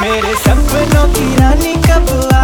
मेरे सपनों की रानी कब आ